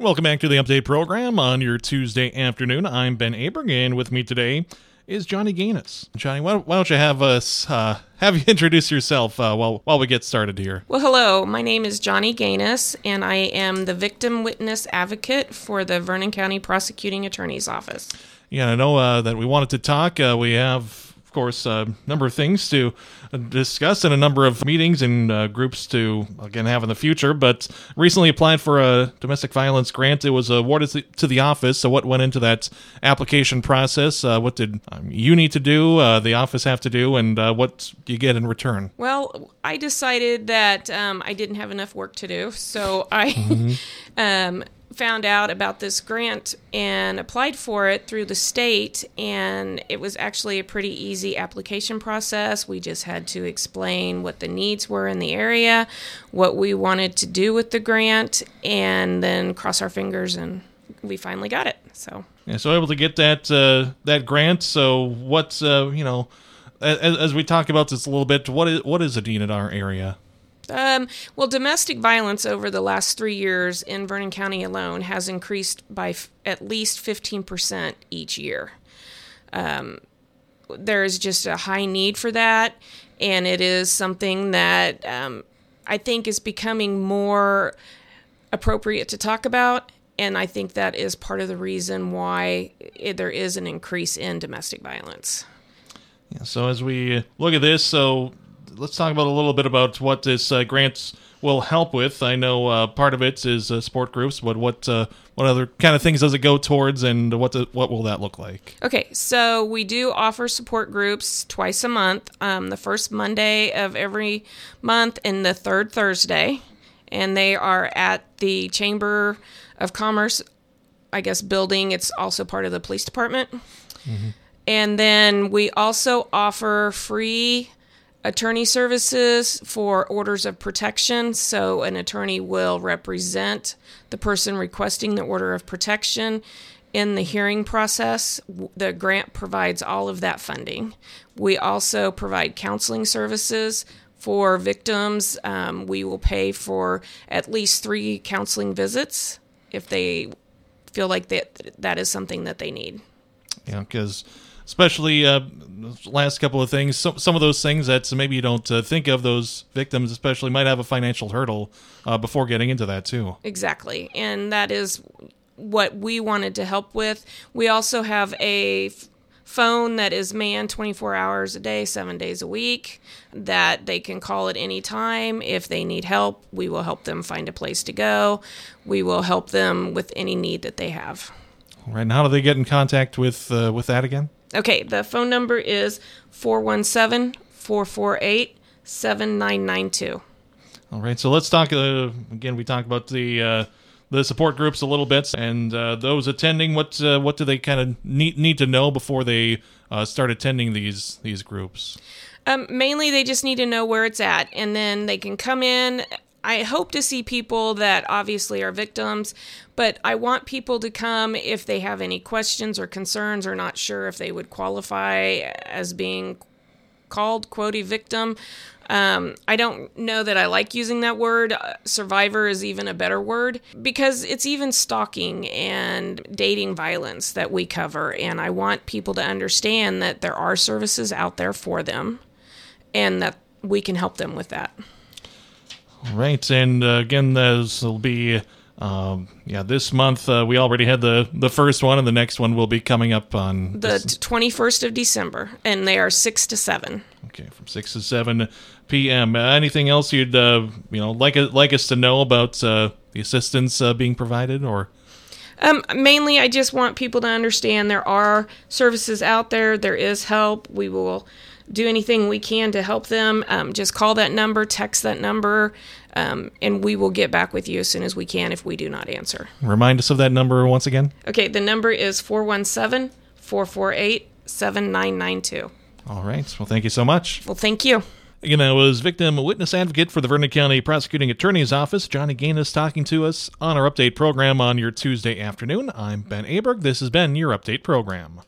Welcome back to the update program on your Tuesday afternoon. I'm Ben Aberg, and with me today is Jonni Gainous. Jonni, why, why don't you have us uh, have you introduce yourself uh, while while we get started here? Well, hello. My name is Jonni Gainous, and I am the victim witness advocate for the Vernon County Prosecuting Attorney's Office. Yeah, I know uh, that we wanted to talk. Uh, we have of course, a number of things to discuss and a number of meetings and uh, groups to, again, have in the future. But recently applied for a domestic violence grant. It was awarded to the office. So, what went into that application process? Uh, what did um, you need to do, uh, the office have to do, and uh, what do you get in return? Well, I decided that um, I didn't have enough work to do. So, I. Mm-hmm. um, found out about this grant and applied for it through the state and it was actually a pretty easy application process. We just had to explain what the needs were in the area what we wanted to do with the grant and then cross our fingers and we finally got it so. Yeah so able to get that uh, that grant. So what's uh, you know as, as we talk about this a little bit what is what is a need in our area um, well, domestic violence over the last three years in Vernon County alone has increased by f- at least 15% each year. Um, there is just a high need for that, and it is something that um, I think is becoming more appropriate to talk about. And I think that is part of the reason why it, there is an increase in domestic violence. Yeah, so as we look at this, so let's talk about a little bit about what this uh, grants will help with. I know uh, part of it is uh, sport groups, but what uh, what other kind of things does it go towards, and what the, what will that look like? Okay, so we do offer support groups twice a month. Um, the first Monday of every month and the third Thursday, and they are at the Chamber of Commerce, I guess building. It's also part of the police department. Mm-hmm. And then we also offer free attorney services for orders of protection. So, an attorney will represent the person requesting the order of protection in the hearing process. The grant provides all of that funding. We also provide counseling services for victims. Um, we will pay for at least three counseling visits if they feel like that that is something that they need. Yeah, because especially uh, last couple of things. Some some of those things that maybe you don't uh, think of. Those victims, especially, might have a financial hurdle uh, before getting into that too. Exactly, and that is what we wanted to help with. We also have a f- phone that is manned 24 hours a day, seven days a week, that they can call at any time. If they need help, we will help them find a place to go. We will help them with any need that they have. All right. And how do they get in contact with uh, with that again? Okay, the phone number is 417 448 7992. All right, so let's talk uh, again. We talked about the uh, the support groups a little bit, and uh, those attending. What uh, what do they kind of need need to know before they uh, start attending these these groups? Um, mainly, they just need to know where it's at, and then they can come in I hope to see people that obviously are victims, but I want people to come if they have any questions or concerns or not sure if they would qualify as being called quote a victim. Um, I don't know that I like using that word. Uh, survivor is even a better word because it's even stalking and dating violence that we cover. And I want people to understand that there are services out there for them and that we can help them with that. Right, and uh, again, those will be. Um, yeah, this month uh, we already had the the first one, and the next one will be coming up on the twenty first of December, and they are six to seven. Okay, from six to seven p.m. Uh, anything else you'd uh, you know like like us to know about uh, the assistance uh, being provided, or? Um, mainly, I just want people to understand there are services out there. There is help. We will do anything we can to help them, um, just call that number, text that number, um, and we will get back with you as soon as we can if we do not answer. Remind us of that number once again. Okay, the number is 417 448 7992. All right. Well, thank you so much. Well, thank you. Again, I was victim witness advocate for the Vernon County Prosecuting Attorney's Office, Jonni Gainous, talking to us on our update program on your Tuesday afternoon. I'm Ben Aberg. This has been your update program.